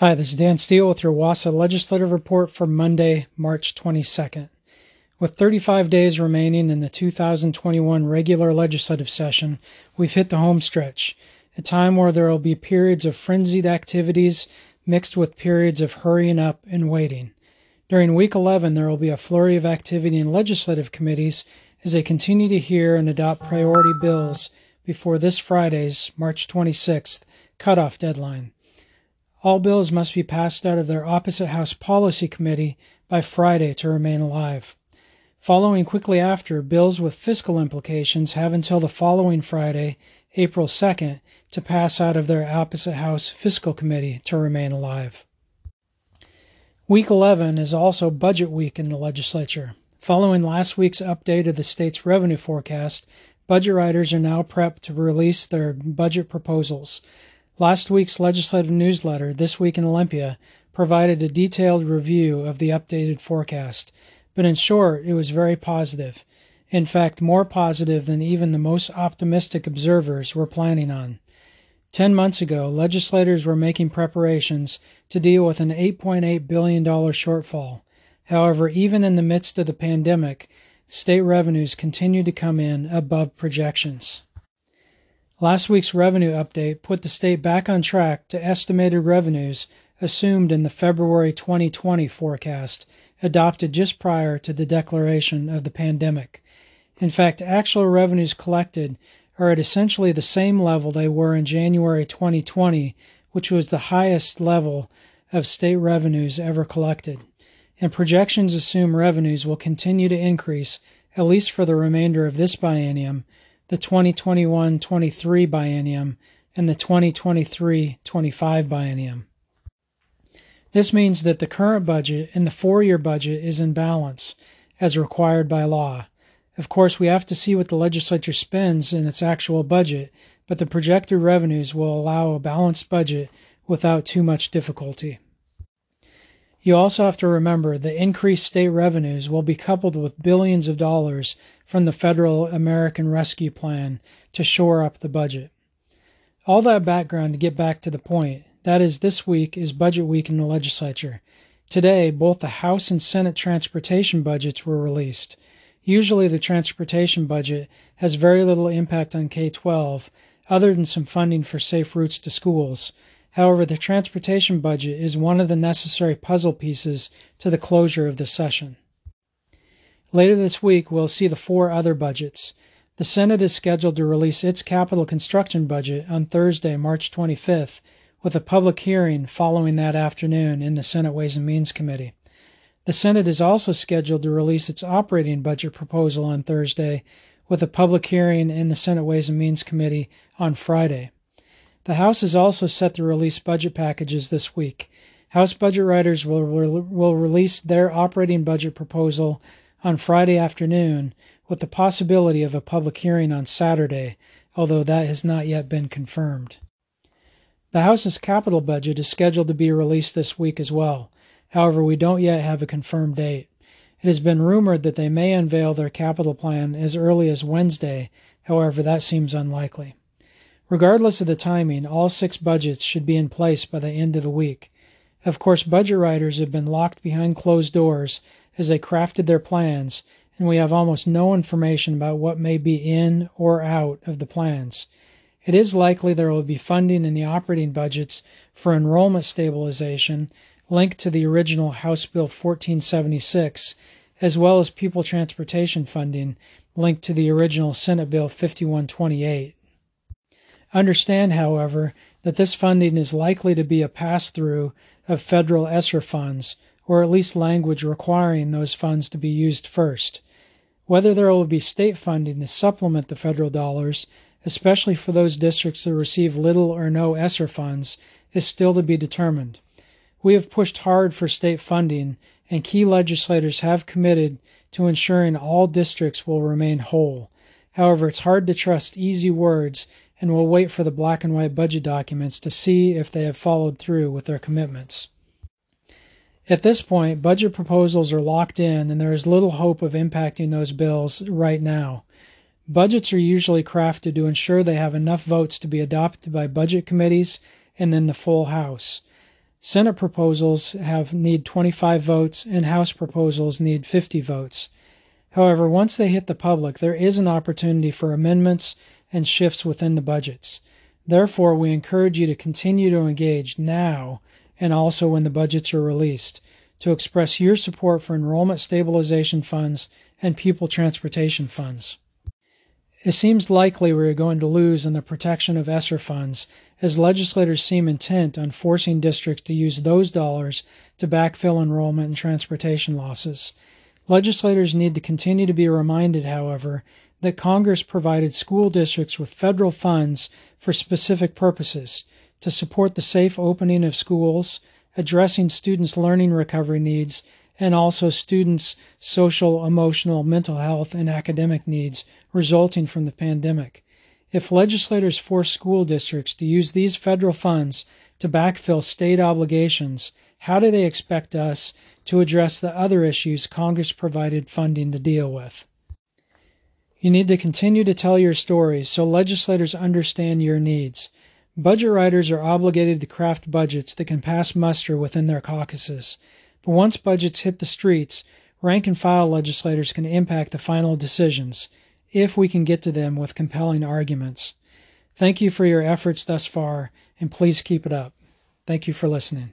Hi, this is Dan Steele with your WASA Legislative Report for Monday, March 22nd. With 35 days remaining in the 2021 regular legislative session, we've hit the home stretch, a time where there will be periods of frenzied activities mixed with periods of hurrying up and waiting. During week 11, there will be a flurry of activity in legislative committees as they continue to hear and adopt priority bills before this Friday's, March 26th, cutoff deadline. All bills must be passed out of their opposite House Policy Committee by Friday to remain alive. Following quickly after, bills with fiscal implications have until the following Friday, April 2nd, to pass out of their opposite House Fiscal Committee to remain alive. Week 11 is also budget week in the legislature. Following last week's update of the state's revenue forecast, budget writers are now prepped to release their budget proposals. Last week's legislative newsletter, This Week in Olympia, provided a detailed review of the updated forecast, but in short, it was very positive. In fact, more positive than even the most optimistic observers were planning on. Ten months ago, legislators were making preparations to deal with an $8.8 billion shortfall. However, even in the midst of the pandemic, state revenues continue to come in above projections. Last week's revenue update put the state back on track to estimated revenues assumed in the February 2020 forecast adopted just prior to the declaration of the pandemic. In fact, actual revenues collected are at essentially the same level they were in January 2020, which was the highest level of state revenues ever collected. And projections assume revenues will continue to increase at least for the remainder of this biennium the 2021 23 biennium and the 2023 25 biennium. This means that the current budget and the four year budget is in balance as required by law. Of course, we have to see what the legislature spends in its actual budget, but the projected revenues will allow a balanced budget without too much difficulty. You also have to remember that increased state revenues will be coupled with billions of dollars from the federal American Rescue Plan to shore up the budget. All that background to get back to the point that is, this week is budget week in the legislature. Today, both the House and Senate transportation budgets were released. Usually, the transportation budget has very little impact on K 12, other than some funding for safe routes to schools However, the transportation budget is one of the necessary puzzle pieces to the closure of the session. Later this week, we'll see the four other budgets. The Senate is scheduled to release its capital construction budget on Thursday, March 25th, with a public hearing following that afternoon in the Senate Ways and Means Committee. The Senate is also scheduled to release its operating budget proposal on Thursday, with a public hearing in the Senate Ways and Means Committee on Friday. The House is also set to release budget packages this week. House budget writers will, will release their operating budget proposal on Friday afternoon with the possibility of a public hearing on Saturday, although that has not yet been confirmed. The House's capital budget is scheduled to be released this week as well. However, we don't yet have a confirmed date. It has been rumored that they may unveil their capital plan as early as Wednesday, however, that seems unlikely. Regardless of the timing, all six budgets should be in place by the end of the week. Of course, budget writers have been locked behind closed doors as they crafted their plans, and we have almost no information about what may be in or out of the plans. It is likely there will be funding in the operating budgets for enrollment stabilization linked to the original House Bill 1476, as well as pupil transportation funding linked to the original Senate Bill 5128. Understand, however, that this funding is likely to be a pass through of federal ESSER funds, or at least language requiring those funds to be used first. Whether there will be state funding to supplement the federal dollars, especially for those districts that receive little or no ESSER funds, is still to be determined. We have pushed hard for state funding, and key legislators have committed to ensuring all districts will remain whole. However, it's hard to trust easy words and will wait for the black and white budget documents to see if they have followed through with their commitments. At this point, budget proposals are locked in, and there is little hope of impacting those bills right now. Budgets are usually crafted to ensure they have enough votes to be adopted by budget committees and then the full House. Senate proposals have need 25 votes and House proposals need 50 votes. However, once they hit the public, there is an opportunity for amendments and shifts within the budgets. Therefore, we encourage you to continue to engage now and also when the budgets are released to express your support for enrollment stabilization funds and pupil transportation funds. It seems likely we are going to lose in the protection of ESSER funds as legislators seem intent on forcing districts to use those dollars to backfill enrollment and transportation losses. Legislators need to continue to be reminded, however, that Congress provided school districts with federal funds for specific purposes to support the safe opening of schools, addressing students' learning recovery needs, and also students' social, emotional, mental health, and academic needs resulting from the pandemic. If legislators force school districts to use these federal funds to backfill state obligations, how do they expect us to address the other issues Congress provided funding to deal with? You need to continue to tell your stories so legislators understand your needs. Budget writers are obligated to craft budgets that can pass muster within their caucuses. But once budgets hit the streets, rank and file legislators can impact the final decisions if we can get to them with compelling arguments. Thank you for your efforts thus far, and please keep it up. Thank you for listening.